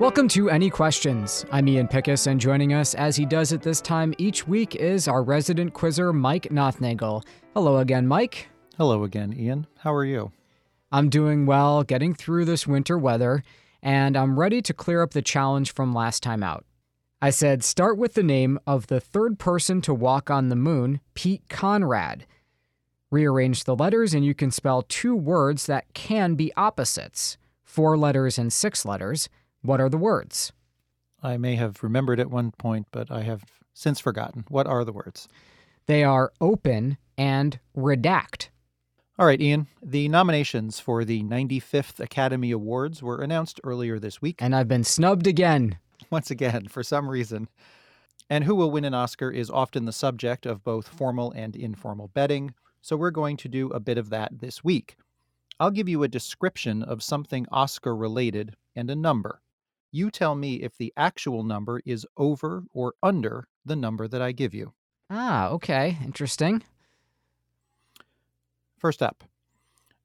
Welcome to Any Questions. I'm Ian Pickus, and joining us as he does at this time each week is our resident quizzer, Mike Nothnagel. Hello again, Mike. Hello again, Ian. How are you? I'm doing well, getting through this winter weather, and I'm ready to clear up the challenge from last time out. I said start with the name of the third person to walk on the moon, Pete Conrad. Rearrange the letters, and you can spell two words that can be opposites four letters and six letters. What are the words? I may have remembered at one point, but I have since forgotten. What are the words? They are open and redact. All right, Ian. The nominations for the 95th Academy Awards were announced earlier this week. And I've been snubbed again. Once again, for some reason. And who will win an Oscar is often the subject of both formal and informal betting, so we're going to do a bit of that this week. I'll give you a description of something Oscar related and a number. You tell me if the actual number is over or under the number that I give you. Ah, okay. Interesting. First up,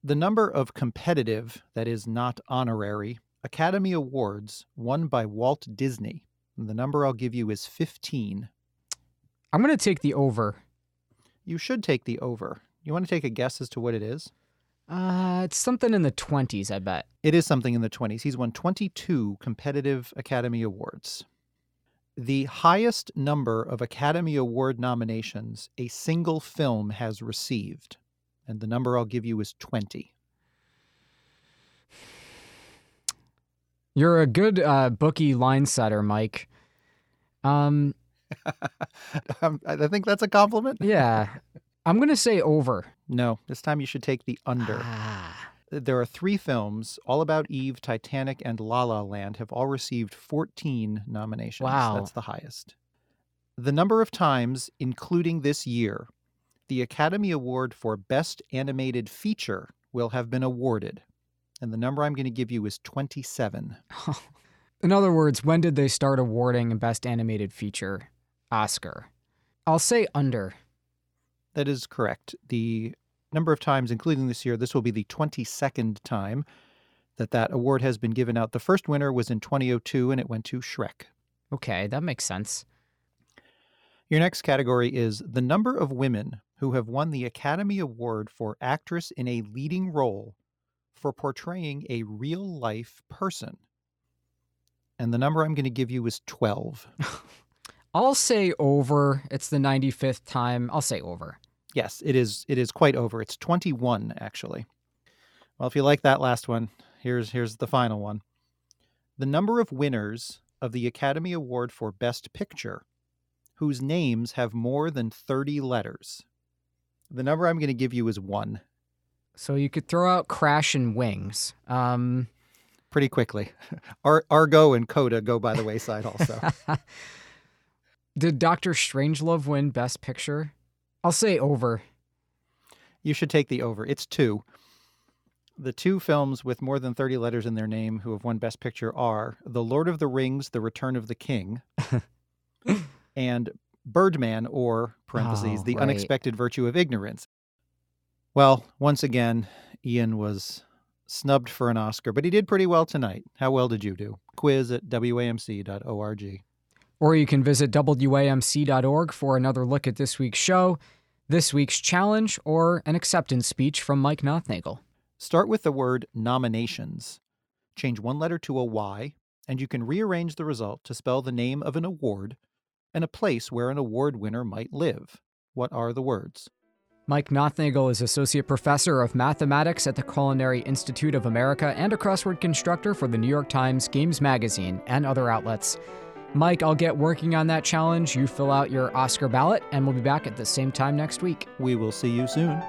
the number of competitive, that is not honorary, Academy Awards won by Walt Disney. And the number I'll give you is 15. I'm going to take the over. You should take the over. You want to take a guess as to what it is? Uh, it's something in the 20s, I bet. It is something in the 20s. He's won 22 competitive Academy Awards. The highest number of Academy Award nominations a single film has received. And the number I'll give you is 20. You're a good uh, bookie line setter, Mike. Um, Um, I think that's a compliment. yeah. I'm going to say over. No, this time you should take the under. Ah. There are three films, All About Eve, Titanic, and La La Land, have all received 14 nominations. Wow. That's the highest. The number of times, including this year, the Academy Award for Best Animated Feature will have been awarded. And the number I'm going to give you is 27. In other words, when did they start awarding Best Animated Feature Oscar? I'll say under. That is correct. The number of times, including this year, this will be the 22nd time that that award has been given out. The first winner was in 2002 and it went to Shrek. Okay, that makes sense. Your next category is the number of women who have won the Academy Award for Actress in a Leading Role for portraying a real life person. And the number I'm going to give you is 12. I'll say over. It's the 95th time. I'll say over. Yes, it is it is quite over. It's 21 actually. Well, if you like that last one, here's here's the final one. The number of winners of the Academy Award for Best Picture whose names have more than 30 letters. The number I'm going to give you is 1 So you could throw out Crash and Wings. Um, pretty quickly. Ar- Argo and Coda go by the wayside also. did Doctor Strangelove win Best Picture? I'll say over. you should take the over. It's 2. The two films with more than 30 letters in their name who have won Best Picture are The Lord of the Rings, The Return of the King, and Birdman, or parentheses, Oh, The right. Unexpected Virtue of Ignorance. Well, once again, Ian was snubbed for an Oscar, but he did pretty well tonight. How well did you do? Quiz at wamc.org. Or you can visit WAMC.org for another look at this week's show, this week's challenge, or an acceptance speech from Mike Nothnagel. Start with the word nominations. Change one letter to a Y, and you can rearrange the result to spell the name of an award and a place where an award winner might live. What are the words? Mike Nothnagel is Associate Professor of Mathematics at the Culinary Institute of America and a crossword constructor for the New York Times, Games Magazine, and other outlets. Mike, I'll get working on that challenge. You fill out your Oscar ballot, and we'll be back at the same time next week. We will see you soon.